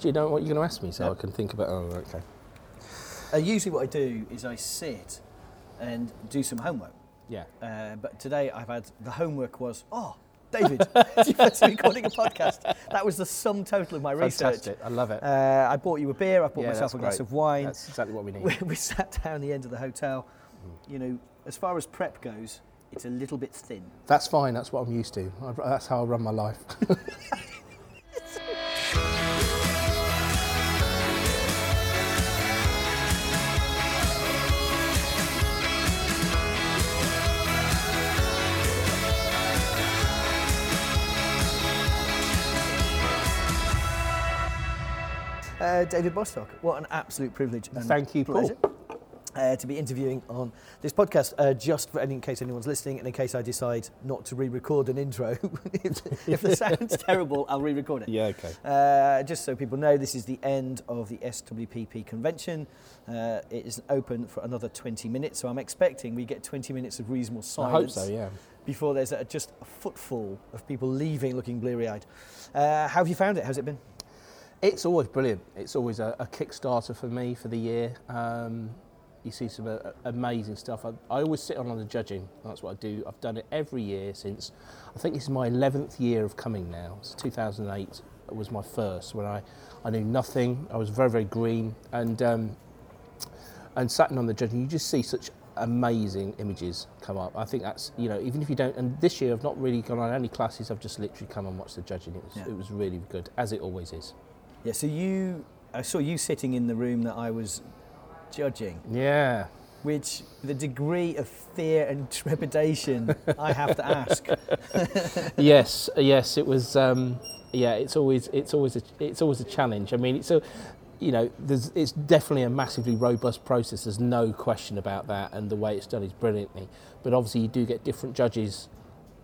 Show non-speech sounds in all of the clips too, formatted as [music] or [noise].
Do you know what you're going to ask me so I can think about? Oh, okay. Uh, usually, what I do is I sit and do some homework. Yeah. Uh, but today I've had the homework was oh. David, [laughs] you fancy recording a podcast? That was the sum total of my Fantastic. research. I love it. Uh, I bought you a beer. I bought Yeah, myself a glass great. of wine. That's exactly what we need. we, [laughs] we sat down the end of the hotel. You know, as far as prep goes, it's a little bit thin. That's fine. That's what I'm used to. I, that's how I run my life. [laughs] Uh, David Bostock, what an absolute privilege. And Thank you, Paul. Uh, to be interviewing on this podcast, uh, just for, in case anyone's listening, and in case I decide not to re-record an intro, [laughs] if, if the sound's [laughs] terrible, I'll re-record it. yeah. Okay. Uh, just so people know, this is the end of the SWPP convention. Uh, it is open for another 20 minutes, so I'm expecting we get 20 minutes of reasonable silence. I hope so. Yeah. before there's a, just a footfall of people leaving looking bleary-eyed. Uh, how have you found it? How's it been? It's always brilliant. It's always a, a kickstarter for me for the year. Um, you see some uh, amazing stuff. I, I always sit on on the judging. That's what I do. I've done it every year since. I think this is my 11th year of coming now. It's 2008 was my first when I, I knew nothing. I was very very green and um, and sat on the judging. You just see such amazing images come up. I think that's you know even if you don't. And this year I've not really gone on any classes. I've just literally come and watched the judging. It was Yeah. it was really good as it always is. Yeah, so you, I saw you sitting in the room that I was judging, Yeah. which the degree of fear and [laughs] trepidation I have to ask. [laughs] yes, yes, it was. Um, yeah, it's always it's always a, it's always a challenge. I mean, it's a you know, there's, it's definitely a massively robust process. There's no question about that, and the way it's done is brilliantly. But obviously, you do get different judges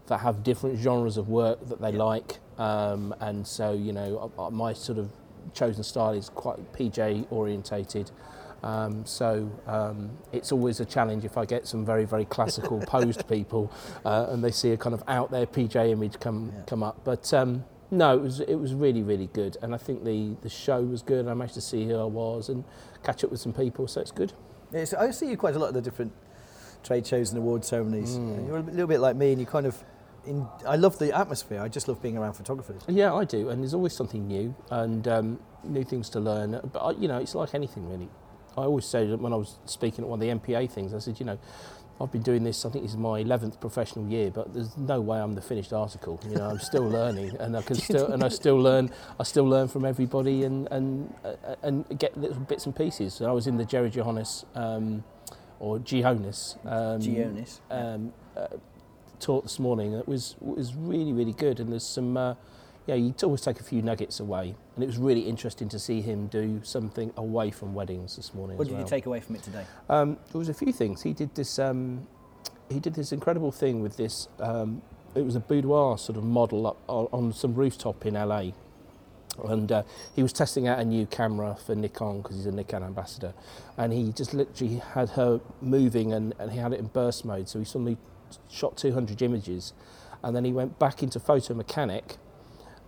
that have different genres of work that they like, um, and so you know, uh, uh, my sort of chosen style is quite PJ orientated. Um, so um, it's always a challenge if I get some very, very classical [laughs] posed people uh, and they see a kind of out there PJ image come Yeah. come up. But um, no, it was it was really, really good, and I think the the show was good. I managed to see who I was and catch up with some people, so it's good. It's, I see you quite a lot at the different trade shows and award ceremonies. Mm. You're a little bit like me, and you kind of. In, I love the atmosphere. I just love being around photographers. Yeah, I do, and there's always something new and um, new things to learn. But I, you know, it's like anything really. I always say that when I was speaking at one of the MPA things, I said, you know, I've been doing this. I think this is my 11th professional year, but there's no way I'm the finished article. You know, I'm still [laughs] learning, and I can [laughs] still and I still learn. I still learn from everybody, and and uh, and get little bits and pieces. So I was in the Jerry Johannes um, or Ghionis. Um, Ghionis. um, uh, talk this morning. It was was really really good, and there's some. Uh, yeah, you always take a few nuggets away, and it was really interesting to see him do something away from weddings this morning. What did well. you take away from it today? Um, there was a few things. He did this. Um, he did this incredible thing with this. Um, it was a boudoir sort of model up on, on some rooftop in LA, and uh, he was testing out a new camera for Nikon because he's a Nikon ambassador, and he just literally had her moving and, and he had it in burst mode. So he suddenly shot 200 images, and then he went back into photo mechanic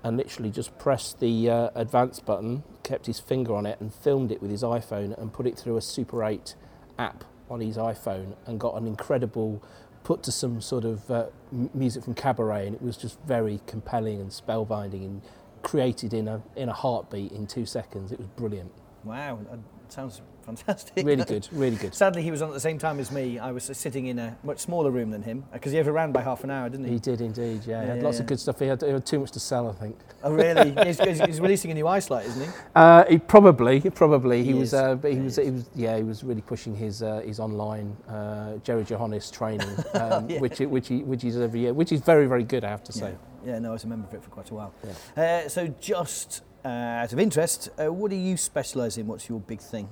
and literally just pressed the uh, advance button, kept his finger on it, and filmed it with his iPhone and put it through a Super 8 app on his iPhone and got an incredible put to some sort of uh, music from cabaret and it was just very compelling and spellbinding and created in a in a heartbeat in two seconds. It was brilliant. Wow, that sounds fantastic. really good really good Sadly, he was on at the same time as me. I was sitting in a much smaller room than him because he overran by half an hour, didn't he? he did indeed yeah, he Yeah, had lots yeah. of good stuff he had, he had too much to sell i think Oh, really? [laughs] he's, he's- releasing a new ice light, isn't he? Uh, he probably, probably he, He was, uh, he was, he he was, yeah, he was really pushing his uh, his online uh, Jerry Johannes training, [laughs] um, which he- which he which he's every year, which is very very good, I have to say. Yeah. yeah, no, I was a member of it for quite a while. Uh, so, just uh, out of interest, uh, what do you specialise in? What's your big thing?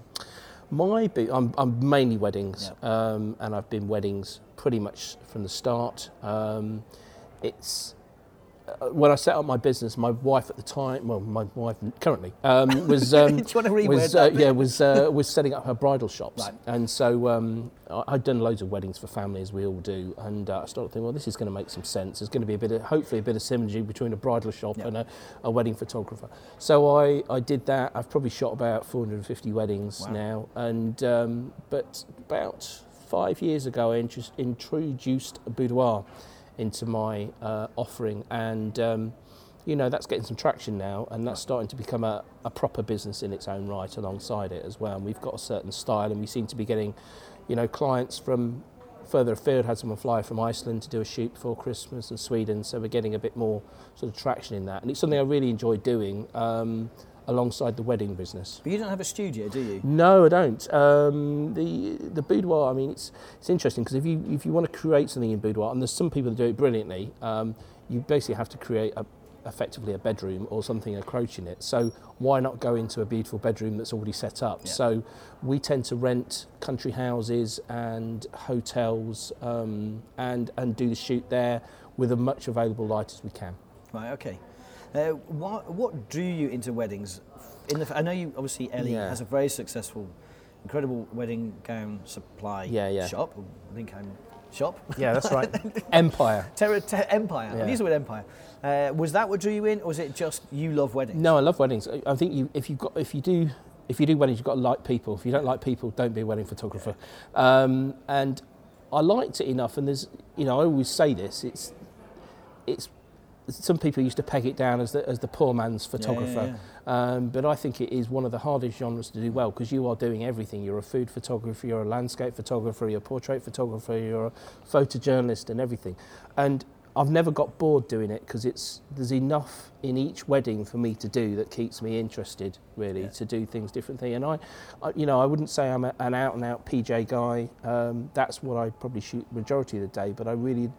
My big, I'm, I'm mainly weddings, um, and I've been weddings pretty much from the start. Um, it's when I set up my business, my wife at the time, well, my wife currently, um, [laughs] was um, Do you want to was uh, yeah was uh, was setting up her bridal shops, Right. and so um, I'd done loads of weddings for families, we all do, and uh, I started thinking, well, this is going to make some sense. There's going to be a bit of hopefully a bit of synergy between a bridal shop Yeah. and a, a wedding photographer. So I, I did that. I've probably shot about 450 weddings Wow. now, and um, but about five years ago, I introduced a boudoir into my uh, offering, and um, you know that's getting some traction now, and that's starting to become a, a proper business in its own right alongside it as well. And we've got a certain style, and we seem to be getting, you know, clients from further afield. Had someone fly from Iceland to do a shoot before Christmas, and Sweden, so we're getting a bit more sort of traction in that, and it's something I really enjoy doing. Um, alongside the wedding business. But you don't have a studio, do you? No, I don't. Um, the the boudoir. I mean, it's it's interesting because if you if you want to create something in boudoir, and there's some people that do it brilliantly, um, you basically have to create a, effectively a bedroom or something encroaching it. So why not go into a beautiful bedroom that's already set up? Yeah. So we tend to rent country houses and hotels um, and and do the shoot there with as much available light as we can. Right. Okay. Uh, what what drew you into weddings? In the, I know you obviously Ellie Yeah. has a very successful, incredible wedding gown supply Yeah, yeah. shop. or Wedding gown shop. Yeah, that's right. [laughs] Empire. Terra, Ter- Empire. I've Yeah. the word Empire. Uh, was that what drew you in, or was it just you love weddings? No, I love weddings. I- I think you, if you got, if you do, if you do weddings, you've got to like people. If you don't like people, don't be a wedding photographer. Um, and I liked it enough. And there's, you know, I always say this. It's, it's. Some people used to peg it down as the, as the poor man's Yeah, yeah, photographer, Um, but I think it is one of the hardest genres to do well because you are doing everything. You're a food photographer, you're a landscape photographer, you're a portrait photographer, you're a photojournalist, and everything. And I've never got bored doing it because it's there's enough in each wedding for me to do that keeps me interested really Yeah. to do things differently. And I, I you know, I wouldn't say I'm a, an out and out PJ guy. Um, that's what I probably shoot majority of the day. But I really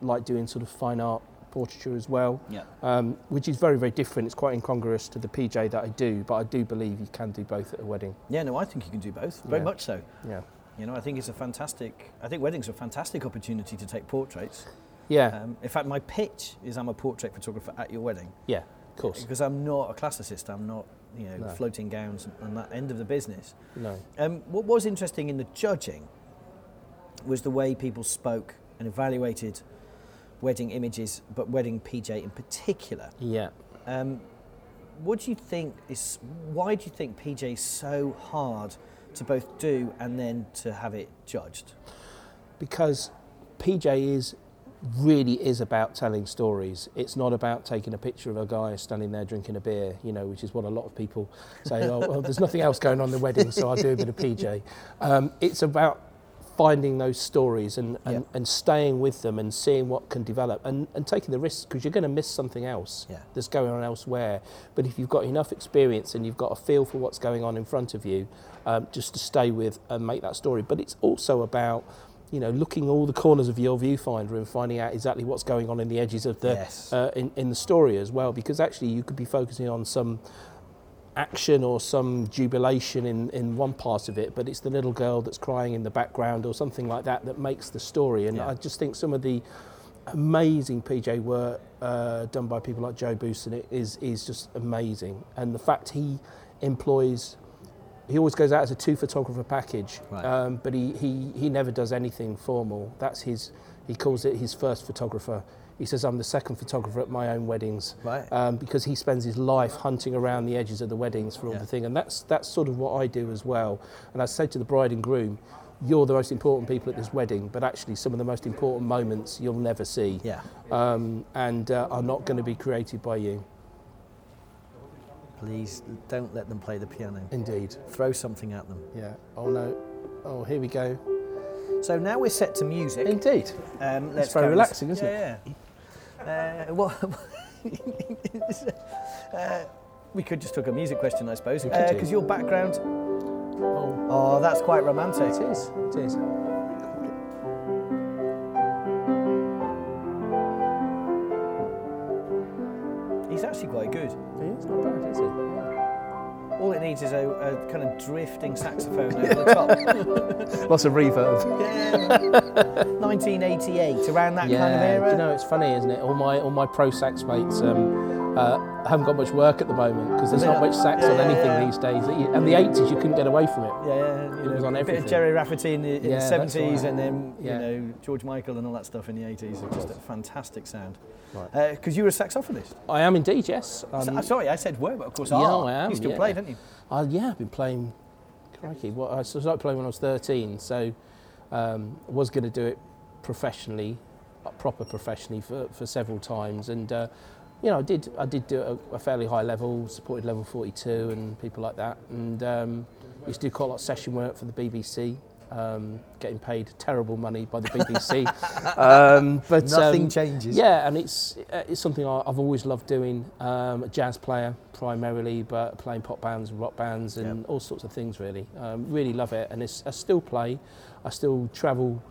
like doing sort of fine art portraiture as well, Yeah. um, which is very very different. It's quite incongruous to the PJ that I do, but I do believe you can do both at a wedding. Yeah. No, I think you can do both. Very Yeah. much so. Yeah, You know, I think it's a fantastic. I think weddings are a fantastic opportunity to take portraits. yeah, Um, in fact, my pitch is I'm a portrait photographer at your wedding yeah. Of course, because I'm not a classicist. I'm not, you know, No. floating gowns and that end of the business. no. Um, what was interesting in the judging was the way people spoke and evaluated wedding images, but wedding PJ in particular. Yeah. Um, what do you think is? Why do you think PJ is so hard to both do and then to have it judged? because PJ is really is about telling stories. It's not about taking a picture of a guy standing there drinking a beer, you know, which is what a lot of people say. oh, well, there's nothing else going on in the wedding, so I'll do a bit of PJ. Um, it's about finding those stories and, and, Yeah. and staying with them and seeing what can develop and, and taking the risks because you're going to miss something else Yeah. that's going on elsewhere. But if you've got enough experience and you've got a feel for what's going on in front of you, um, just to stay with and make that story. But it's also about you know, looking all the corners of your viewfinder and finding out exactly what's going on in the edges of the Yes. uh, in, in the story as well, because actually you could be focusing on some action or some jubilation in, in one part of it, but it's the little girl that's crying in the background or something like that that makes the story. And Yeah. I just think some of the amazing PJ work uh, done by people like Joe Booston it is is just amazing, and the fact he employs. He always goes out as a two photographer package, Right. um, but he, he, he never does anything formal. That's his, he calls it his first photographer. He says, I'm the second photographer at my own weddings Right. um, because he spends his life hunting around the edges of the weddings for all Yeah. the thing. And that's, that's sort of what I do as well. And I say to the bride and groom, you're the most important people at this wedding, but actually some of the most important moments you'll never see Yeah. um, and uh, are not going to be created by you. Please don't let them play the piano. Indeed. Throw something at them. Yeah. Oh no. Oh, here we go. So now we're set to music. Indeed. Um, let's very relaxing, isn't yeah, Yeah. Uh, [laughs] uh, we could just talk a music question, I suppose, We could do. because your background. Oh, Oh, that's quite romantic. it is. It is. He's actually quite good. All it needs is a, a kind of drifting saxophone over the top. [laughs] Lots of reverb. yeah. 1988, around that yeah, kind of era. you know, it's funny, isn't it? All my all my pro sax mates um, uh, haven't got much work at the moment because there's not much sax Yeah, on anything yeah. these days. And the 80s, you couldn't get away from it. yeah, yeah, you It was know, on a bit of Gerry Rafferty in the, in Yeah, the 70s, right. and then Yeah. you know George Michael and all that stuff in the 80s. It's just a fantastic sound. Right. Because you were a saxophonist. I am indeed, yes. Um, sorry, I said were, but of course Yeah, are. I am, You still yeah. play, don't you? I, yeah, I've been playing. Crikey, well, I started playing when I was 13, so um, I was going to do it professionally, uh, proper professionally for, for several times, and uh, you know I did I did do at a fairly high level, supported Level 42 and people like that, and um, used to do quite a lot of session work for the BBC. Um, getting paid terrible money by the BBC, [laughs] um, but Nothing um, changes. yeah, and it's it's something I- I've always loved doing. Um, a jazz player primarily, but playing pop bands and rock bands and all sorts of things. Really, um, really love it, and it's, I still play. I still travel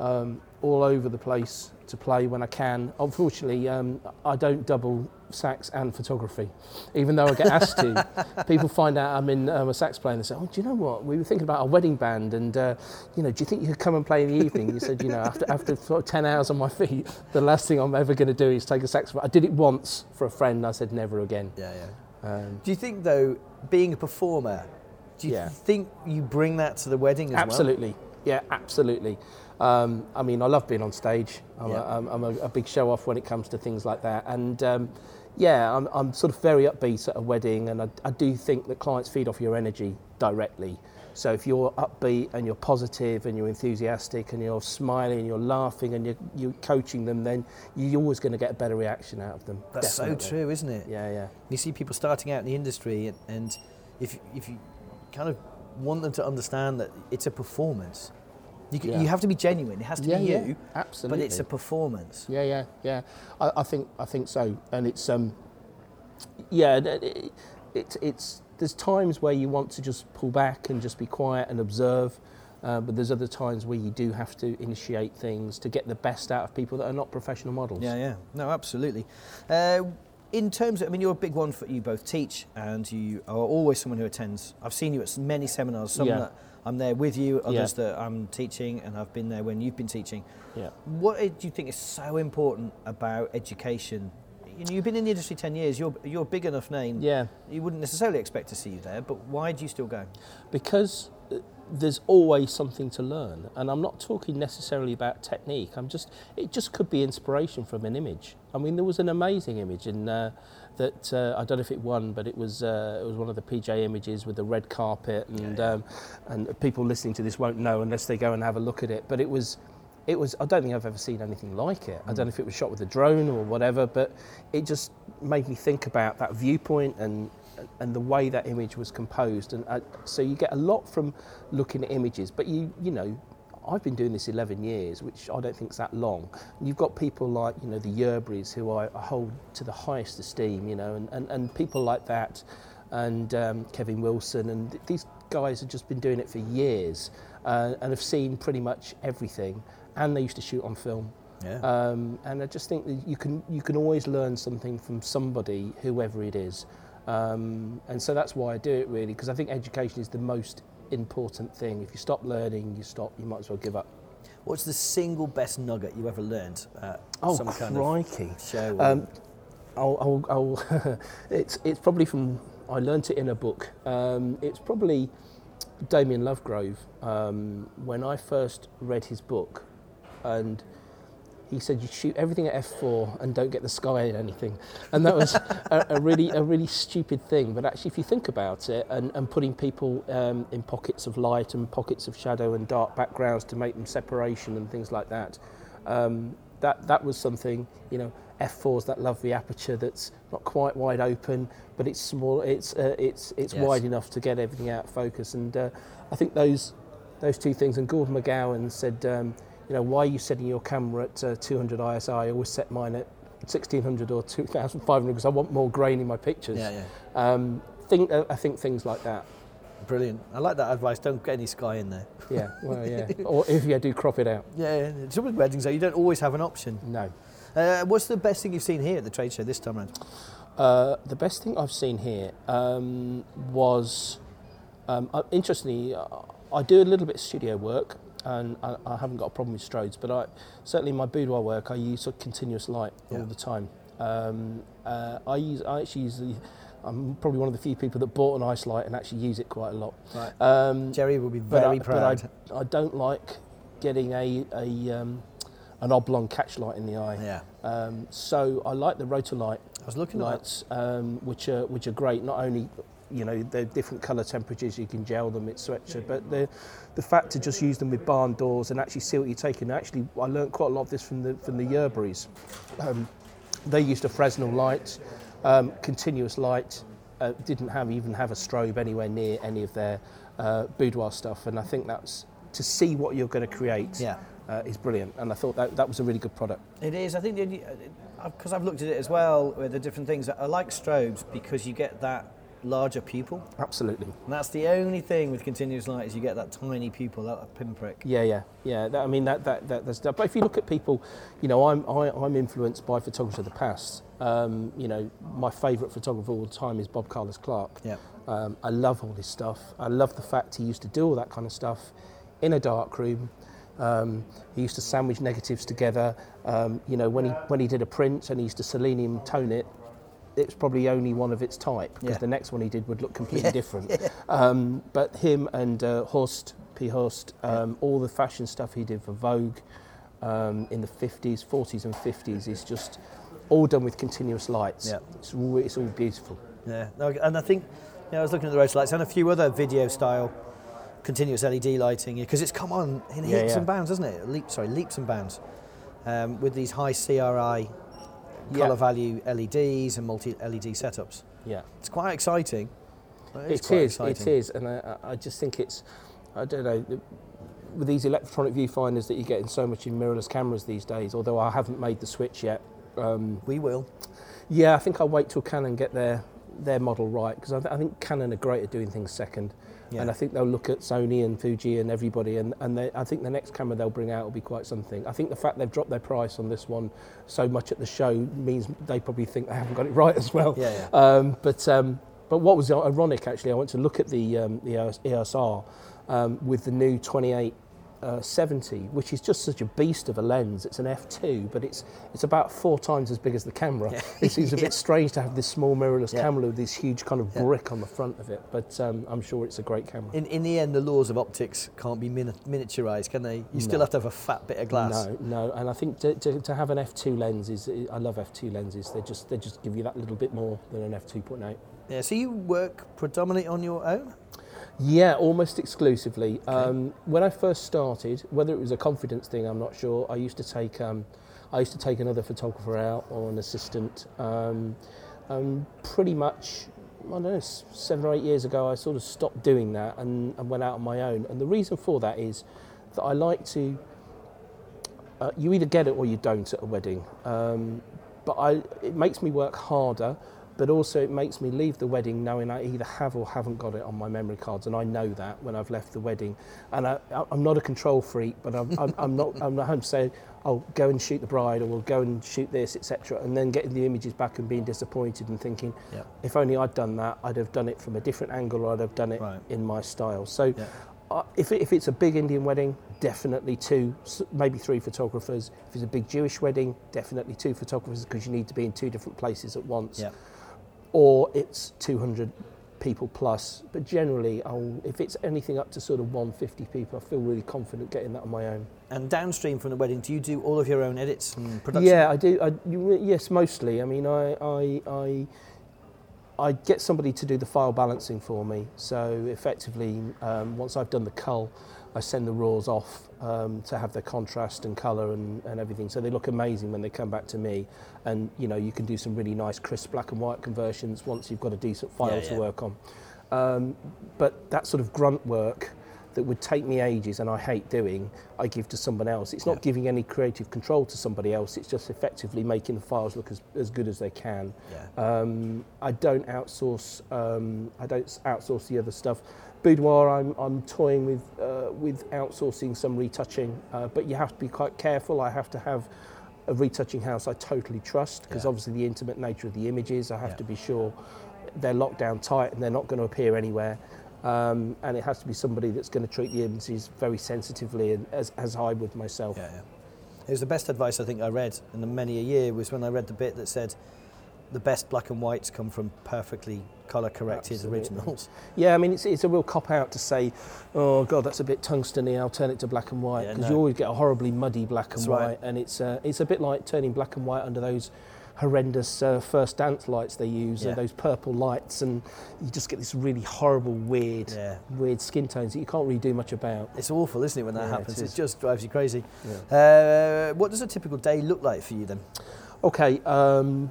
um, all over the place to play when I can. Unfortunately, um, I don't double sax and photography, even though I get asked to. [laughs] People find out I'm in um, a sax player and they say, "Oh, do you know what? We were thinking about a wedding band, and uh, you know, do you think you could come and play in the evening?" You said, "You know, after after sort of ten hours on my feet, the last thing I'm ever going to do is take a saxophone." I did it once for a friend. and I said, "Never again." Yeah, yeah. Um, Do you think, though, being a performer, do you Yeah. think you bring that to the wedding as well? Absolutely. Yeah, absolutely. Um, I mean, I love being on stage. I'm, Yeah. a, I'm, a, a big show off when it comes to things like that. And um, yeah, I'm, I'm sort of very upbeat at a wedding, and I, I do think that clients feed off your energy directly. So if you're upbeat and you're positive and you're enthusiastic and you're smiling and you're laughing and you're, you're coaching them, then you're always going to get a better reaction out of them. That's Definitely. so true, isn't it? Yeah, yeah. You see people starting out in the industry, and, and if, if you kind of want them to understand that it's a performance, you, Yeah. you have to be genuine. It has to yeah, be yeah, you, absolutely. but it's a performance. Yeah, yeah, yeah. I, I think I think so, and it's um, yeah, it, it, it's it's there's times where you want to just pull back and just be quiet and observe, uh, but there's other times where you do have to initiate things to get the best out of people that are not professional models. Yeah, yeah. No, absolutely. Uh, in terms of, I mean, you're a big one for you both teach and you are always someone who attends. I've seen you at many seminars, some Yeah. that I'm there with you, others Yeah. that I'm teaching, and I've been there when you've been teaching. yeah. What do you think is so important about education? You know, you've been in the industry 10 years, you're, you're a big enough name. Yeah. You wouldn't necessarily expect to see you there, but why do you still go? because uh, there's always something to learn and i'm not talking necessarily about technique i'm just it just could be inspiration from an image i mean there was an amazing image in uh, that uh, i don't know if it won but it was uh, it was one of the pj images with the red carpet and Um, and people listening to this won't know unless they go and have a look at it. But it was it was i don't think i've ever seen anything like it. I don't know if it was shot with a drone or whatever but it just made me think about that viewpoint and and the way that image was composed. And uh, so you get a lot from looking at images but you you know I've been doing this 11 years which I don't think is that long. You've got people like you know the Yerburys who I, I hold to the highest esteem you know and, and, and people like that and um, Kevin Wilson and th- these guys have just been doing it for years uh, and have seen pretty much everything and they used to shoot on film. Yeah. um, and I just think that you can you can always learn something from somebody, whoever it is, um, and so that's why I do it really because I think education is the most important thing. If you stop learning, you stop. You might as well give up. What's the single best nugget you ever learned at Oh some kind crikey! of show? Um, I'll, I'll, I'll [laughs] it's it's probably from I learnt it in a book. Um, it's probably Damien Lovegrove um, when I first read his book, and he said you shoot everything at f4 and don't get the sky in anything, and that was a, a really a really stupid thing. But actually, if you think about it, and, and putting people um, in pockets of light and pockets of shadow and dark backgrounds to make them separation and things like that, um, that that was something you know. F4's that lovely aperture that's not quite wide open, but it's small. It's uh, it's it's Yes. wide enough to get everything out of focus. And uh, I think those those two things. And Gordon McGowan said, um, you know, why are you setting your camera at uh, 200 ISO? I always set mine at 1600 or 2500 because I want more grain in my pictures. yeah, yeah. Um, think, uh, I think things like that. Brilliant. I like that advice. Don't get any sky in there. Yeah, well, yeah. [laughs] or if you do, crop it out. Yeah, yeah. Some the weddings, though, you don't always have an option. No. Uh, what's the best thing you've seen here at the trade show this time around? Uh, the best thing I've seen here um, was, um, uh, interestingly, uh, I do a little bit of studio work, and I, I haven't got a problem with strobes, but I certainly in my boudoir work I use sort of continuous light Yeah. all the time. Um, uh, I use I actually use the, I'm probably one of the few people that bought an ice light and actually use it quite a lot. Right. Um, Jerry will be but very I, proud. But I, I don't like getting a, a um, an oblong catch light in the eye. yeah. Um, so I like the Rotolight I was looking at that. lights, um, which are which are great. Not only, you know, they're different colour temperatures. You can gel them, etc. but the the fact to just use them with barn doors and actually see what you're taking. Actually, I learned quite a lot of this from the from the Yerburys. Um, they used a Fresnel light, um, continuous light. Uh, didn't have even have a strobe anywhere near any of their uh, boudoir stuff, and I think that's to see what you're going to create. Yeah. Uh, is brilliant, and I thought that that was a really good product. It is. I think because I've looked at it as well with the different things. I like strobes because you get that larger pupil, Absolutely. and that's the only thing with continuous light is you get that tiny pupil, that pinprick. Yeah, yeah, yeah. That, I mean, that, that, that, that's, but if you look at people, you know, I'm, I, I'm influenced by photographers of the past. Um, you know, my favourite photographer of all the time is Bob Carlos Clarke. Yeah. Um, I love all this stuff. I love the fact he used to do all that kind of stuff in a dark room. Um, he used to sandwich negatives together. Um, you know, when he when he did a print and he used to selenium tone it, it was probably only one of its type because Yeah. the next one he did would look completely different. [laughs] Um, but him and uh, Horst P. Horst, um, all the fashion stuff he did for Vogue um, in the 50s, 40s, and 50s is just all done with continuous lights. Yeah. It's, all, it's all beautiful. Yeah, and I think you know, I was looking at the Rotolights and a few other video style continuous LED lighting because it's come on in Yeah, leaps yeah. and bounds, doesn't it? Leap, sorry, leaps and bounds um, with these high CRI Yeah. color value LEDs and multi LED setups. Yeah. It's quite exciting. It is It is, exciting. it is, and I, I I just think it's, I don't know, with these electronic viewfinders that you get in so much in mirrorless cameras these days. Although I haven't made the switch yet. Um, We will. yeah, I think I'll wait till Canon get their their model right because I, th- I think Canon are great at doing things second, Yeah. and I think they'll look at Sony and Fuji and everybody, and and they, I think the next camera they'll bring out will be quite something. I think the fact they've dropped their price on this one so much at the show means they probably think they haven't got it [laughs] right as well. Yeah, Um, but um, but what was ironic actually, I went to look at the um, the EOS EOSR um, with the new 28 uh, 70, which is just such a beast of a lens. It's an f2, but it's it's about four times as big as the camera. Yeah. It seems a Yeah. bit [laughs] strange to have this small mirrorless Yeah. camera with this huge kind of brick on the front of it, but um, I'm sure it's a great camera. In, in the end, the laws of optics can't be mini- miniaturized, can they? You still No. have to have a fat bit of glass. No, no, and I think to, to, to have an f2 lens is I love f2 lenses. They just they just give you that little bit more than an f2.8. Yeah, so you work predominantly on your own? Yeah, almost exclusively. Um, when I first started, whether it was a confidence thing, I'm not sure. I used to take, um, I used to take another photographer out or an assistant. Um, um, pretty much, I don't know, seven or eight years ago, I sort of stopped doing that and, and went out on my own. And the reason for that is that I like to. Uh, you either get it or you don't at a wedding. Um, but I, it makes me work harder, but also it makes me leave the wedding knowing I either have or haven't got it on my memory cards, and I know that when I've left the wedding. And I, I'm not a control freak, but I'm, I'm, I'm not. I'm not home saying, "Oh, go and shoot the bride," or "We'll go and shoot this," etc. And then getting the images back and being disappointed and thinking, Yeah. "If only I'd done that, I'd have done it from a different angle, or I'd have done it Right. in my style." So. Yeah. Uh, if, it, if it's a big Indian wedding, definitely two, maybe three photographers. If it's a big Jewish wedding, definitely two photographers because you need to be in two different places at once. Yeah. Or it's 200 people plus. But generally, I'll, if it's anything up to sort of 150 people, I feel really confident getting that on my own. And downstream from the wedding, do you do all of your own edits and production? Yeah, I do. I, yes, mostly. I mean, I, I, I, I get somebody to do the file balancing for me. So effectively, um, once I've done the cull, I send the raws off um, to have their contrast and colour and, and everything. So they look amazing when they come back to me. And you know, you can do some really nice crisp black and white conversions once you've got a decent file Yeah, to yeah. work on. Um, but that sort of grunt work that would take me ages and I hate doing, I give to someone else. It's not Yeah. giving any creative control to somebody else, it's just effectively making the files look as, as good as they can. Yeah. Um, I don't outsource. Um, I don't outsource the other stuff. Boudoir, I'm, I'm toying with uh, with outsourcing some retouching, uh, but you have to be quite careful. I have to have a retouching house I totally trust because Yeah. obviously the intimate nature of the images, I have Yeah. to be sure they're locked down tight and they're not going to appear anywhere. Um, and it has to be somebody that's going to treat the images very sensitively and as, as I would myself. Yeah, yeah. It was the best advice I think I read in many a year was when I read the bit that said the best black and whites come from perfectly colour corrected Absolutely. originals. [laughs] Yeah, I mean, it's, it's a real cop out to say, oh, God, that's a bit tungsteny, I'll turn it to black and white. Yeah, Because no. you always get a horribly muddy black and That's white. right. And it's, uh, it's a bit like turning black and white under those horrendous uh, first dance lights they use, Yeah. those purple lights. And you just get this really horrible, weird, Yeah. weird skin tones that you can't really do much about. It's awful, isn't it, when that Yeah, it happens? It, is. just drives you crazy. Uh, what does a typical day look like for you then? Okay. Um,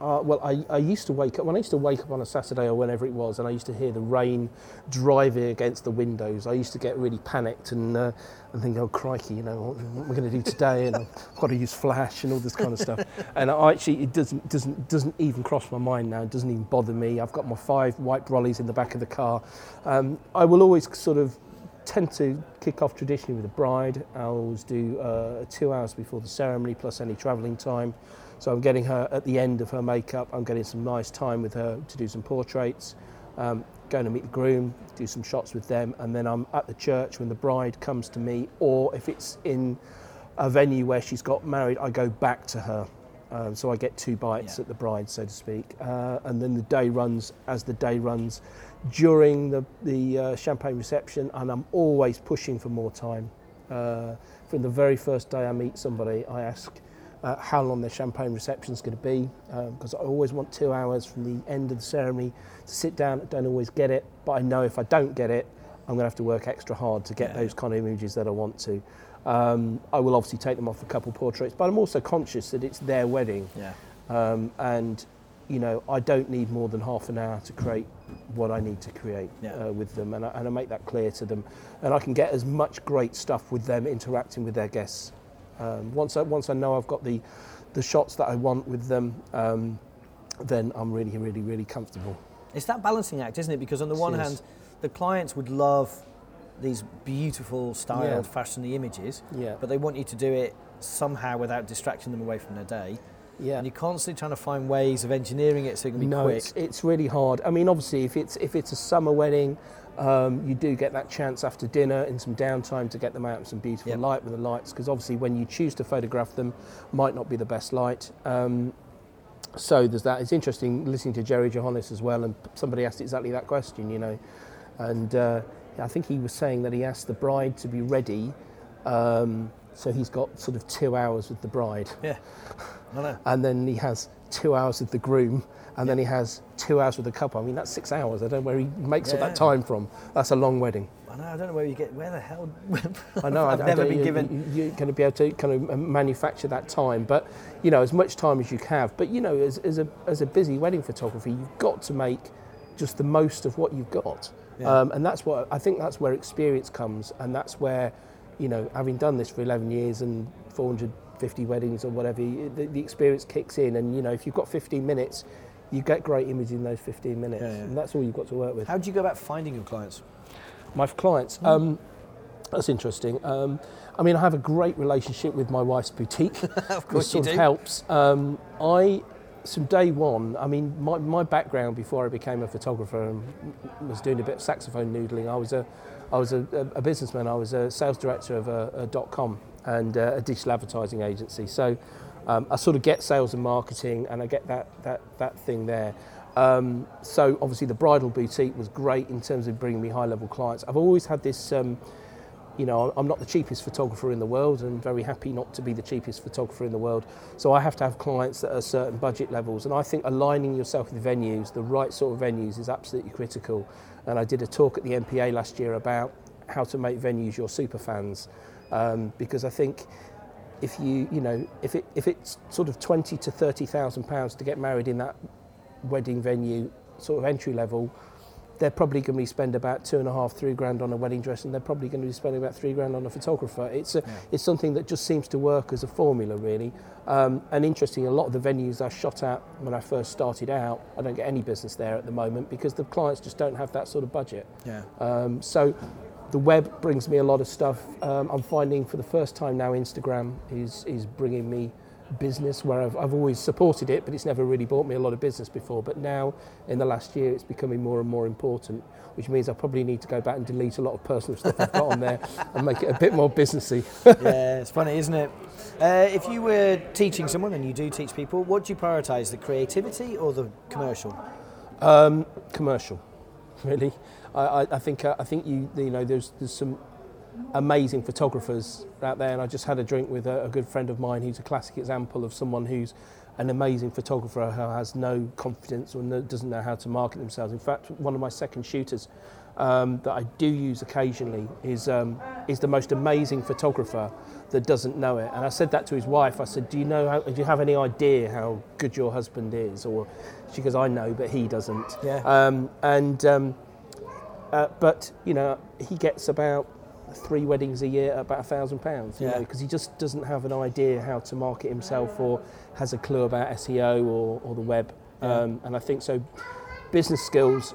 uh, well, I, I used to wake up when I used to wake up on a Saturday or whenever it was, and I used to hear the rain driving against the windows. I used to get really panicked and uh, and think, oh crikey, you know, what, what am I going to do today? And I've [laughs] got to use flash and all this kind of stuff. [laughs] And I actually, it doesn't doesn't doesn't even cross my mind now. It doesn't even bother me. I've got my five white brollies in the back of the car. Um, I will always sort of tend to kick off traditionally with a bride. I always do uh, two hours before the ceremony plus any travelling time. So I'm getting her at the end of her makeup. I'm getting some nice time with her to do some portraits. Um, going to meet the groom, do some shots with them, and then I'm at the church when the bride comes to me, or if it's in a venue where she's got married, I go back to her. Um, so I get two bites Yeah. at the bride, so to speak, uh, and then the day runs as the day runs during the the uh, champagne reception, and I'm always pushing for more time. Uh, from the very first day I meet somebody, I ask uh, how long their champagne reception is going to be, because I always want two hours from the end of the ceremony to sit down. I don't always get it, but I know if I don't get it, I'm going to have to work extra hard to get Yeah. those kind of images that I want to. Um, I will obviously take them off a couple portraits, but I'm also conscious that it's their wedding, Yeah. um, and you know I don't need more than half an hour to create what I need to create Yeah. uh, with them, and I, and I make that clear to them, and I can get as much great stuff with them interacting with their guests. Um, once I once I know I've got the the shots that I want with them, um, then I'm really really really comfortable. It's that balancing act, isn't it? Because on the one hand, the clients would love these beautiful, styled, Yeah. fashiony images, Yeah, but they want you to do it somehow without distracting them away from their day. yeah. And you're constantly trying to find ways of engineering it so it can be no, quick. it's it's really hard. I mean, obviously, if it's if it's a summer wedding, um, you do get that chance after dinner in some downtime to get them out in some beautiful Yep. light with the lights, because obviously, when you choose to photograph them, might not be the best light. Um, so there's that. It's interesting listening to Jerry Johannes as well, and somebody asked exactly that question, you know, and uh, I think he was saying that he asked the bride to be ready. Um, so he's got sort of two hours with the bride Yeah. I know. [laughs] and then he has two hours with the groom, and then he has two hours with the couple. I mean, that's six hours. I don't know where he makes all that time from. That's a long wedding. I know. I don't know where you get. Where the hell? [laughs] I know. I've I, I never don't- been you- given. you- You're going to be able to kind of uh, manufacture that time, but you know, as much time as you can have. But you know, as, as a as a busy wedding photographer, you've got to make just the most of what you've got, Yeah. um, and that's what I think. That's where experience comes, and that's where, you know, having done this for 11 years and 450 weddings or whatever, the, the experience kicks in, and you know, if you've got 15 minutes. You get great image in those 15 minutes, Yeah, yeah. and that's all you've got to work with. How do you go about finding your clients? My clients. Um, that's interesting. Um, I mean, I have a great relationship with my wife's boutique. [laughs] of which sort of helps. Um, I, from day one, I mean, my, my background before I became a photographer and was doing a bit of saxophone noodling. I was a, I was a, a businessman. I was a sales director of a, a dot com and uh, a digital advertising agency. So um, I sort of get sales and marketing, and I get that that that thing there. Um, so obviously the bridal boutique was great in terms of bringing me high level clients. I've always had this. Um, you know, I'm not the cheapest photographer in the world and very happy not to be the cheapest photographer in the world. So I have to have clients that are certain budget levels. And I think aligning yourself with venues, the right sort of venues, is absolutely critical. And I did a talk at the MPA last year about how to make venues your super fans. Um, because I think if you, you know, if, it, if it's sort of 20 to 30,000 pounds to get married in that wedding venue, sort of entry level, they're probably going to be spend about two and a half, three grand on a wedding dress, and they're probably going to be spending about three grand on a photographer. It's a, Yeah. it's something that just seems to work as a formula, really. Um, and interesting, a lot of the venues I shot at when I first started out, I don't get any business there at the moment because the clients just don't have that sort of budget. Yeah. Um, so the web brings me a lot of stuff. Um, I'm finding for the first time now Instagram is is bringing me business where I've, I've always supported it, but it's never really brought me a lot of business before. But now, in the last year, it's becoming more and more important, which means I probably need to go back and delete a lot of personal stuff I've got on there [laughs] and make it a bit more businessy. yeah, it's funny, isn't it? Uh, if you were teaching someone, and you do teach people, what do you prioritise, the creativity or the commercial? Um, commercial, [laughs] really. I, I, I think uh, I think you you know there's there's some amazing photographers out there, and I just had a drink with a, a good friend of mine who's a classic example of someone who's an amazing photographer who has no confidence or no, doesn't know how to market themselves. In fact, one of my second shooters um, that I do use occasionally is um, is the most amazing photographer that doesn't know it. And I said that to his wife. I said, "Do you know? How, do you have any idea how good your husband is?" Or she goes, "I know, but he doesn't." Yeah. Um, and um, uh, but you know, he gets about three weddings a year at about a thousand pounds. You Yeah. know, because he just doesn't have an idea how to market himself or has a clue about SEO or, or the web. Yeah. Um, and I think so. Business skills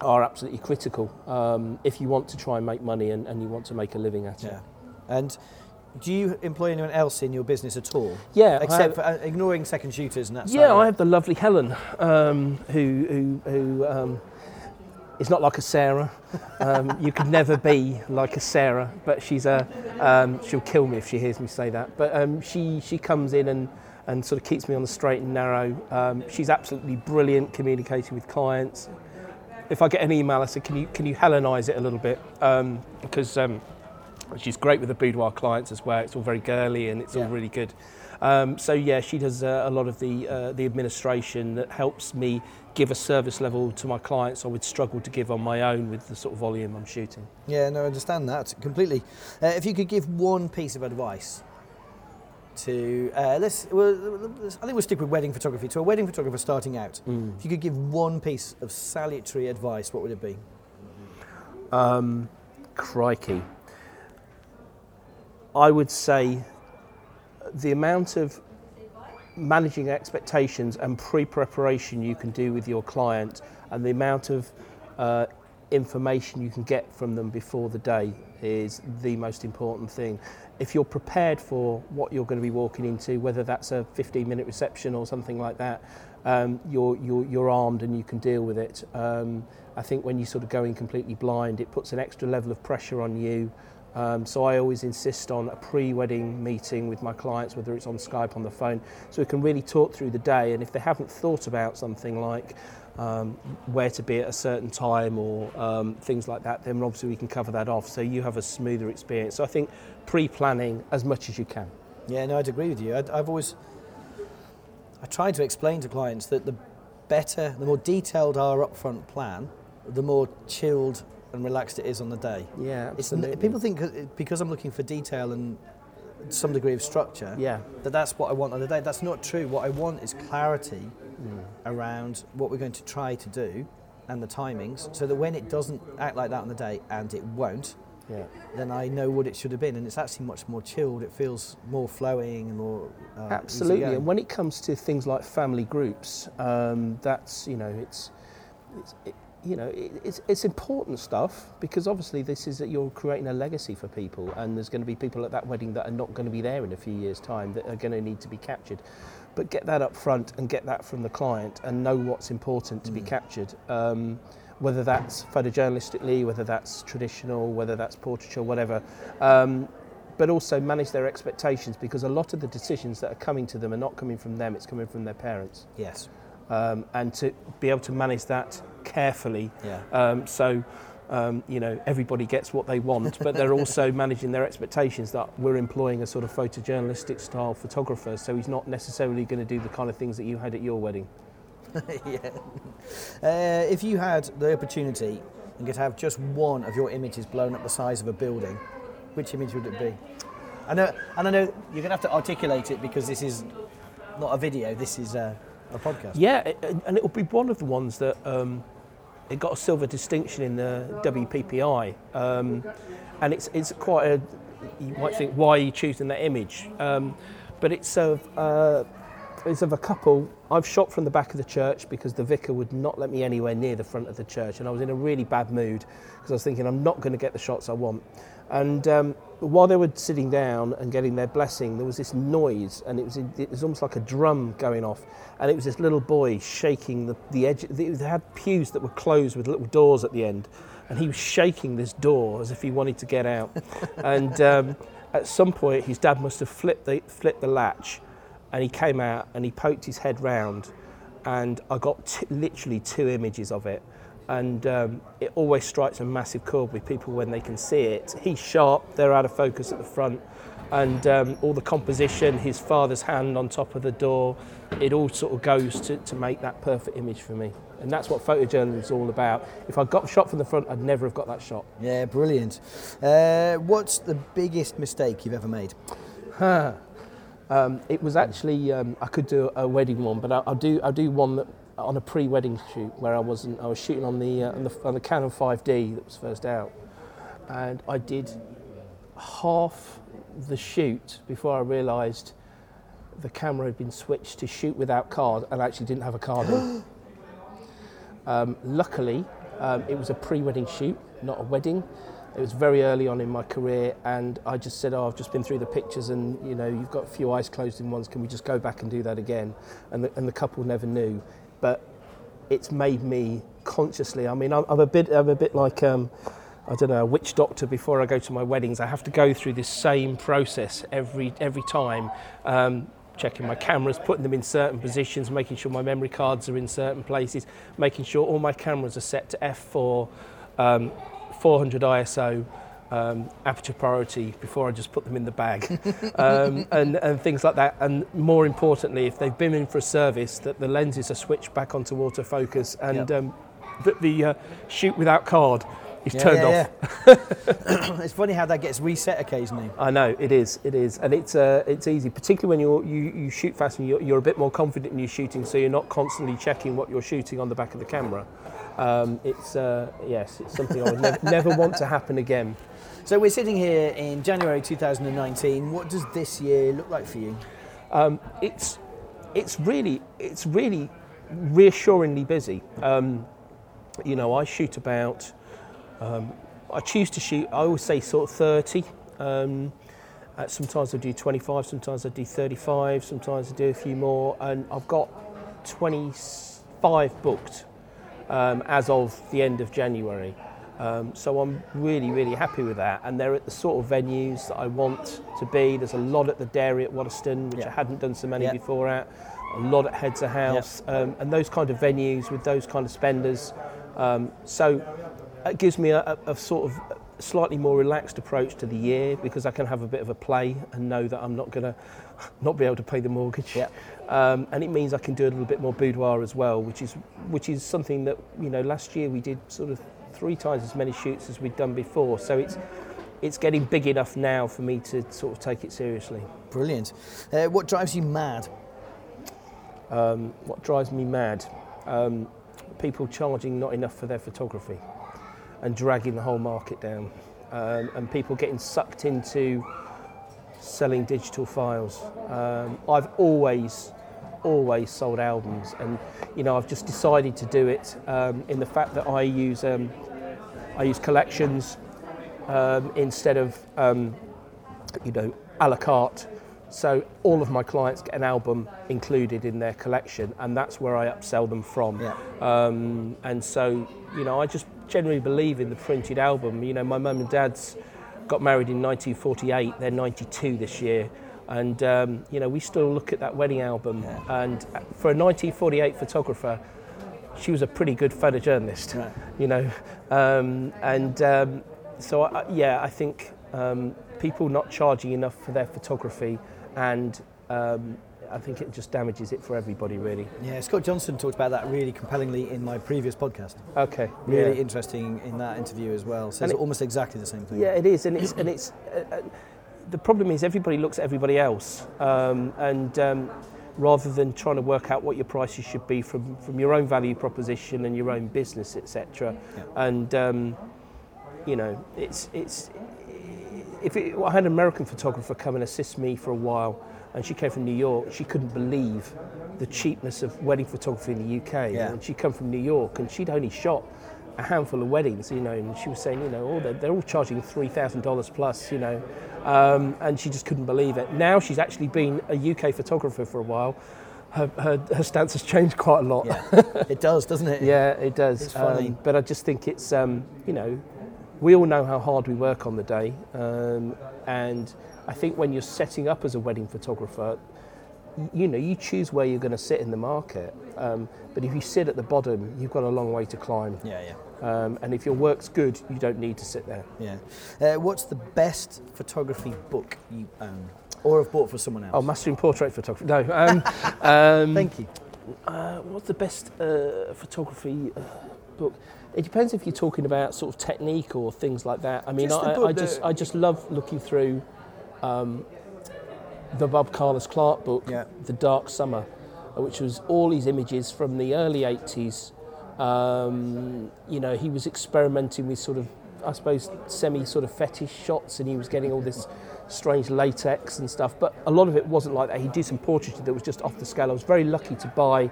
are absolutely critical um, if you want to try and make money and, and you want to make a living at it. And do you employ anyone else in your business at all? Yeah, Except have- for uh, ignoring second shooters and that Yeah, of I have the lovely Helen, um, who who, who um, is not like a Sarah. Um, you could never be like a Sarah, but she's a. Um, she'll kill me if she hears me say that. But um, she she comes in and and sort of keeps me on the straight and narrow. Um, she's absolutely brilliant communicating with clients. If I get an email, I say, can you can you Helenize it a little bit um, because. Um, She's great with the boudoir clients as well. It's all very girly and it's Yeah. all really good. Um, so yeah, she does uh, a lot of the uh, the administration that helps me give a service level to my clients I would struggle to give on my own with the sort of volume I'm shooting. Yeah, no, I understand that completely. Uh, if you could give one piece of advice to, uh, let's, well, let's- I think we'll stick with wedding photography, to a wedding photographer starting out. If you could give one piece of salutary advice, what would it be? Um, crikey. I would say the amount of managing expectations and pre-preparation you can do with your client and the amount of uh, information you can get from them before the day is the most important thing. If you're prepared for what you're going to be walking into, whether that's a 15 minute reception or something like that, um, you're, you're, you're armed and you can deal with it. Um, I think when you sort of go in completely blind, it puts an extra level of pressure on you. Um, so I always insist on a pre-wedding meeting with my clients, whether it's on Skype, on the phone, so we can really talk through the day. And if they haven't thought about something like um, where to be at a certain time or um, things like that, then obviously we can cover that off. So you have a smoother experience. So I think pre-planning as much as you can. Yeah, no, I'd agree with you. I'd, I've always, I try to explain to clients that the better, the more detailed our upfront plan, the more chilled and relaxed it is on the day. Yeah, absolutely. n- people think because I'm looking for detail and some degree of structure, Yeah. that that's what I want on the day. That's not true. What I want is clarity Mm. around what we're going to try to do and the timings, so that when it doesn't act like that on the day, and it won't, Yeah. then I know what it should have been, and it's actually much more chilled. It feels more flowing and more uh, Absolutely, and when it comes to things like family groups, um, that's you know it's, it's it, you know it, it's it's important stuff because obviously this is that you're creating a legacy for people, and there's going to be people at that wedding that are not going to be there in a few years' time that are going to need to be captured. But get that up front and get that from the client and know what's important to be captured. Um, whether that's photojournalistically, whether that's traditional, whether that's portraiture, whatever. Um, but also manage their expectations because a lot of the decisions that are coming to them are not coming from them, it's coming from their parents. yes, Um, and to be able to manage that carefully yeah, um, so um, you know everybody gets what they want, but they're also [laughs] managing their expectations that we're employing a sort of photojournalistic style photographer, so he's not necessarily going to do the kind of things that you had at your wedding. [laughs] yeah. Uh, if you had the opportunity and could have just one of your images blown up the size of a building, which image would it be? I know, and I know you're going to have to articulate it because this is not a video. This is a, a podcast. Yeah, and it will be one of the ones that um, it got a silver distinction in the WPPI, um, and it's it's quite a. You might think, why are you choosing that image? Um, but it's a, uh, is of a couple. I've shot from the back of the church because the vicar would not let me anywhere near the front of the church, and I was in a really bad mood because I was thinking I'm not going to get the shots I want. And um, while they were sitting down and getting their blessing, there was this noise, and it was it was almost like a drum going off, and it was this little boy shaking the, the edge. They had pews that were closed with little doors at the end, and he was shaking this door as if he wanted to get out. [laughs] and um, at some point, his dad must have flipped the flipped the latch, and he came out and he poked his head round, and I got t- literally two images of it and um, it always strikes a massive chord with people when they can see it. He's sharp, they're out of focus at the front, and um, all the composition, his father's hand on top of the door, it all sort of goes to, to make that perfect image for me. And that's what photojournalism is all about. If I got shot from the front, I'd never have got that shot. Yeah, brilliant. Uh, what's the biggest mistake you've ever made? Huh. Um, it was actually um, I could do a wedding one, but I, will do I'll do one that on a pre-wedding shoot where I wasn't. I was shooting on the, uh, on the on the Canon 5D that was first out, and I did half the shoot before I realised the camera had been switched to shoot without card and I actually didn't have a card in. [gasps] Um, luckily, um, it was a pre-wedding shoot, not a wedding. It was very early on in my career, and I just said, "Oh, I've just been through the pictures, and you know, you've got a few eyes closed in ones. Can we just go back and do that again?" And the, and the couple never knew but it's made me consciously. I mean, I'm, I'm a bit, I'm a bit like. Um, I don't know, a witch doctor before I go to my weddings. I have to go through this same process every every time, um, checking my cameras, putting them in certain positions, making sure my memory cards are in certain places, making sure all my cameras are set to f4, um, 400 ISO, um, aperture priority before I just put them in the bag [laughs] um, and, and things like that. And more importantly, if they've been in for a service, that the lenses are switched back onto autofocus and yep. um, that the uh, shoot without card is yeah, turned yeah, off. Yeah. [coughs] it's funny how that gets reset occasionally. I know it is, it is, and it's uh, it's easy, particularly when you you you shoot fast and you're, you're a bit more confident in your shooting, so you're not constantly checking what you're shooting on the back of the camera. Um, it's uh, yes, it's something I would [laughs] never, want to happen again. So we're sitting here in January 2019. What does this year look like for you? Um, it's it's really it's really reassuringly busy. Um, you know, I shoot about. Um, I choose to shoot. I always say sort of 30. Um, uh, sometimes I do 25. Sometimes I do 35. Sometimes I do a few more, and I've got 25 booked um, as of the end of January. Um, so I'm really, really happy with that. And they're at the sort of venues that I want to be. There's a lot at the dairy at Waddesdon, which yeah. I hadn't done so many yeah. before at. A lot at Hedsor House, yeah. um, and those kind of venues with those kind of spenders. Um, so it gives me a, a, a, sort of slightly more relaxed approach to the year because I can have a bit of a play and know that I'm not going [laughs] to not be able to pay the mortgage. Um, and it means I can do a little bit more boudoir as well, which is which is something that you know last year we did sort of three times as many shoots as we'd done before. So it's it's getting big enough now for me to sort of take it seriously. Brilliant. Uh, what drives you mad? Um, what drives me mad? Um, people charging not enough for their photography and dragging the whole market down, um, and people getting sucked into selling digital files. Um, I've always always sold albums, and you know I've just decided to do it um, in the fact that I use um, I use collections um, instead of um, you know a la carte. So all of my clients get an album included in their collection, and that's where I upsell them from. Yeah. Um, and so you know I just generally believe in the printed album. You know my mum and dad's got married in 1948; they're 92 this year and um, you know we still look at that wedding album yeah. and for a 1948 photographer she was a pretty good photojournalist right. you know um, and um, so I, yeah I think um, people not charging enough for their photography and um, I think it just damages it for everybody, really. Yeah, Scott Johnson talked about that really compellingly in my previous podcast. Okay. Really yeah. interesting in that interview as well. So and it's it, almost exactly the same thing. Yeah, it is, and it's and it's uh, uh the problem is everybody looks at everybody else, um, and um, rather than trying to work out what your prices should be from, from your own value proposition and your own business, etc. Yeah. And um, you know, it's it's if it, I had an American photographer come and assist me for a while, and she came from New York. She couldn't believe the cheapness of wedding photography in the UK. Yeah. And she'd come from New York, and she'd only shot a handful of weddings, you know, and she was saying, you know, oh, they're, they're all charging three thousand dollars plus, you know, um, and she just couldn't believe it. Now she's actually been a UK photographer for a while. Her, her, her stance has changed quite a lot. Yeah, [laughs] it does, doesn't it? Yeah, it does. It's funny. Um, but I just think it's, um, you know, we all know how hard we work on the day. Um, and I think when you're setting up as a wedding photographer, you know, you choose where you're going to sit in the market. Um, but if you sit at the bottom, you've got a long way to climb. Yeah, yeah. Um, and if your work's good, you don't need to sit there. Yeah. Uh, what's the best photography book you own or have bought for someone else? Oh, mastering portrait photography. No. Um, [laughs] um, Thank you. Uh, what's the best uh, photography uh, book? It depends if you're talking about sort of technique or things like that. I mean, Just I, I just I just love looking through um, the Bob Carlos Clarke book, Yeah. The Dark Summer, which was all these images from the early 80s. Um, you know, he was experimenting with sort of, I suppose, semi sort of fetish shots, and he was getting all this strange latex and stuff. But a lot of it wasn't like that. He did some portraiture that was just off the scale. I was very lucky to buy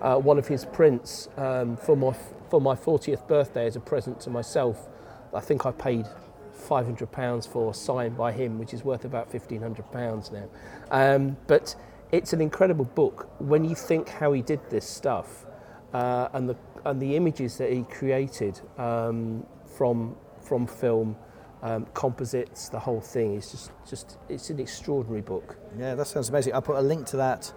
uh, one of his prints um, for my for my 40th birthday as a present to myself. I think I paid 500 pounds for signed by him, which is worth about 1500 pounds now. Um, but it's an incredible book when you think how he did this stuff uh, and the and the images that he created um, from from film. Um, composites, the whole thing is just, just it's an extraordinary book. Yeah, that sounds amazing. I'll put a link to that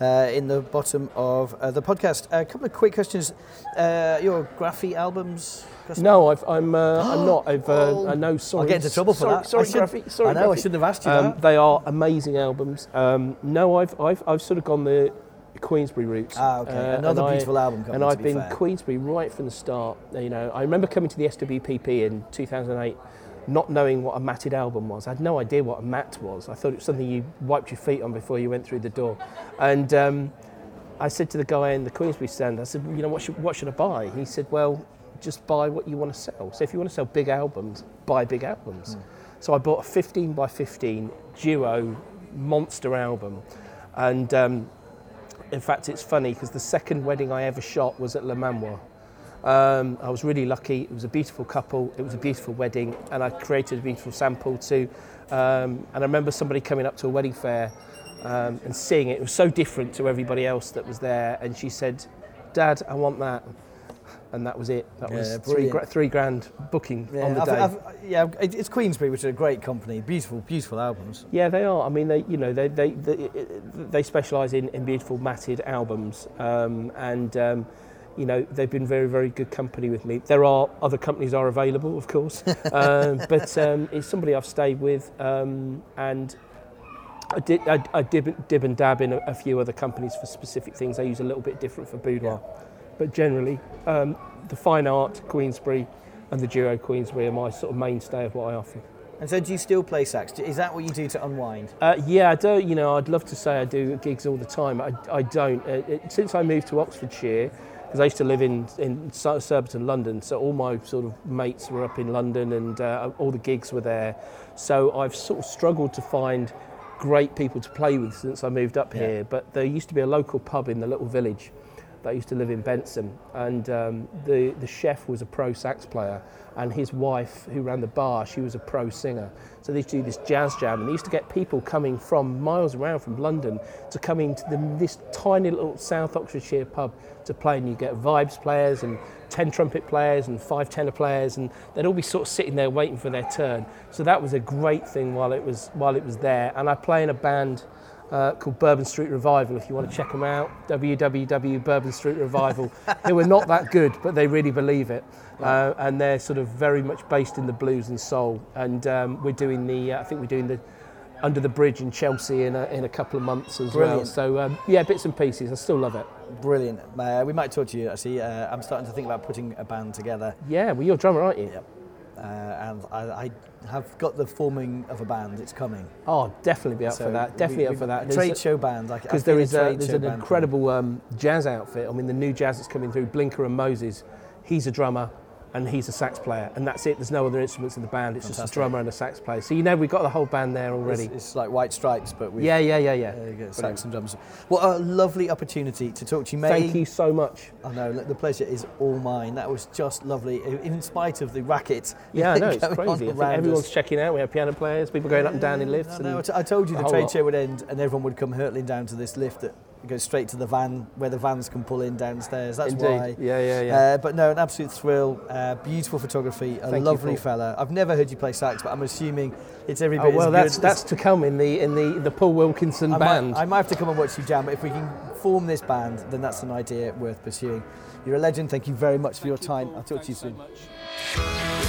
uh, in the bottom of uh, the podcast. a couple of quick questions. Uh, your graphy albums? No, I've, I'm uh, [gasps] I'm not. I've uh, Oh. I know. Sorry, I'll get into trouble for sorry, that. Sorry, I should- Graphy, sorry, I know, I Graphy. shouldn't have asked you Um, that. They are amazing albums. Um, no, I've, I've I've sort of gone the Queensberry roots. Ah, okay. Uh, Another and I- beautiful album And I've be been fair. Queensberry right from the start. You know, I remember coming to the SWPP in 2008, not knowing what a matted album was. I had no idea what a mat was. I thought it was something you wiped your feet on before you went through the door. And um, I said to the guy in the Queensberry stand, I said, you know, what should, what should I buy? He said, well, just buy what you want to sell. So if you want to sell big albums, buy big albums. So I bought a 15 by 15 duo monster album. And um, in fact, it's funny because the second wedding I ever shot was at Le Manoir. Um, I was really lucky. It was a beautiful couple. It was a beautiful wedding, and I created a beautiful sample too. Um, and I remember somebody coming up to a wedding fair um, and seeing it. It was so different to everybody else that was there, and she said, "Dad, I want that." And that was it. That was Yeah, three, gra- three grand booking Yeah, on the I've- day. I've- yeah, it's Queensberry, which is a great company. Beautiful, beautiful albums. Yeah, they are. I mean, they you know they they they, they specialise in, in beautiful matted albums, um, and um, you know they've been very very good company with me. There are other companies are available, of course, [laughs] um, but um, it's somebody I've stayed with, um, and I did I, I dib, dib and dab in a, a few other companies for specific things. I use a little bit different for boudoir, but generally um, the fine art Queensberry and the duo Queensberry are my sort of mainstay of what I offer. And so, do you still play sax? Is that what you do to unwind? Uh, yeah, I don't. You know, I'd love to say I do gigs all the time. I, I don't. Uh, it, since I moved to Oxfordshire, because I used to live in in Surbiton, London, so all my sort of mates were up in London, and uh, all the gigs were there. So I've sort of struggled to find great people to play with since I moved up Yeah. here. But there used to be a local pub in the little village that used to live in Benson, and um, the the chef was a pro sax player, and his wife, who ran the bar, she was a pro singer. So they used to do this jazz jam, and they used to get people coming from miles around from London to come into the, this tiny little South Oxfordshire pub to play, and you get vibes players and ten trumpet players and five tenor players, and they'd all be sort of sitting there waiting for their turn. So that was a great thing while it was while it was there, and I play in a band uh, called Bourbon Street Revival. If you want to check them out, www Bourbon Street Revival. [laughs] they were not that good, but they really believe it, uh, and they're sort of very much based in the blues and soul. And um, we're doing the, uh, I think we're doing the Under the Bridge in Chelsea in a, in a couple of months as well. So um, yeah, bits and pieces. I still love it. Brilliant. Uh, we might talk to you actually. Uh, I'm starting to think about putting a band together, Yeah, well, you're a drummer, aren't you? Yep. Uh, and I, I have got the forming of a band. It's coming. Oh, definitely be up So for that. Definitely we- up for that. Trade show band. because there is a, there's an incredible um, jazz outfit. I mean, the new jazz that's coming through, Binker and Moses. He's a drummer. And he's a sax player, and that's it. There's no other instruments in the band. It's just a drummer and a sax player. So you know we've got the whole band there already. It's, it's like White Stripes, but with yeah, yeah, yeah, yeah. There you go, Brilliant. sax and drums. What a lovely opportunity to talk to you, mate. Thank you so much. I know, the pleasure is all mine. That was just lovely, in spite of the racket. [laughs] Yeah, I know [laughs] it's crazy. I think around everyone's us. checking out. We have piano players, people going up and down in lifts. I, know, I and t- I told you a the trade lot. show would end and everyone would come hurtling down to this lift that goes straight to the van where the vans can pull in downstairs. That's Indeed. why. Yeah, yeah, yeah. Uh, but no, an absolute thrill. Uh, beautiful photography. A Thank lovely Paul. fella. I've never heard you play sax, but I'm assuming it's every bit oh, well, as that's good. that's to come in the in the the Paul Wilkinson I band. Might, I might have to come and watch you jam, but if we can form this band, then that's an idea worth pursuing. You're a legend. Thank you very much for your time. I'll talk to you soon. much.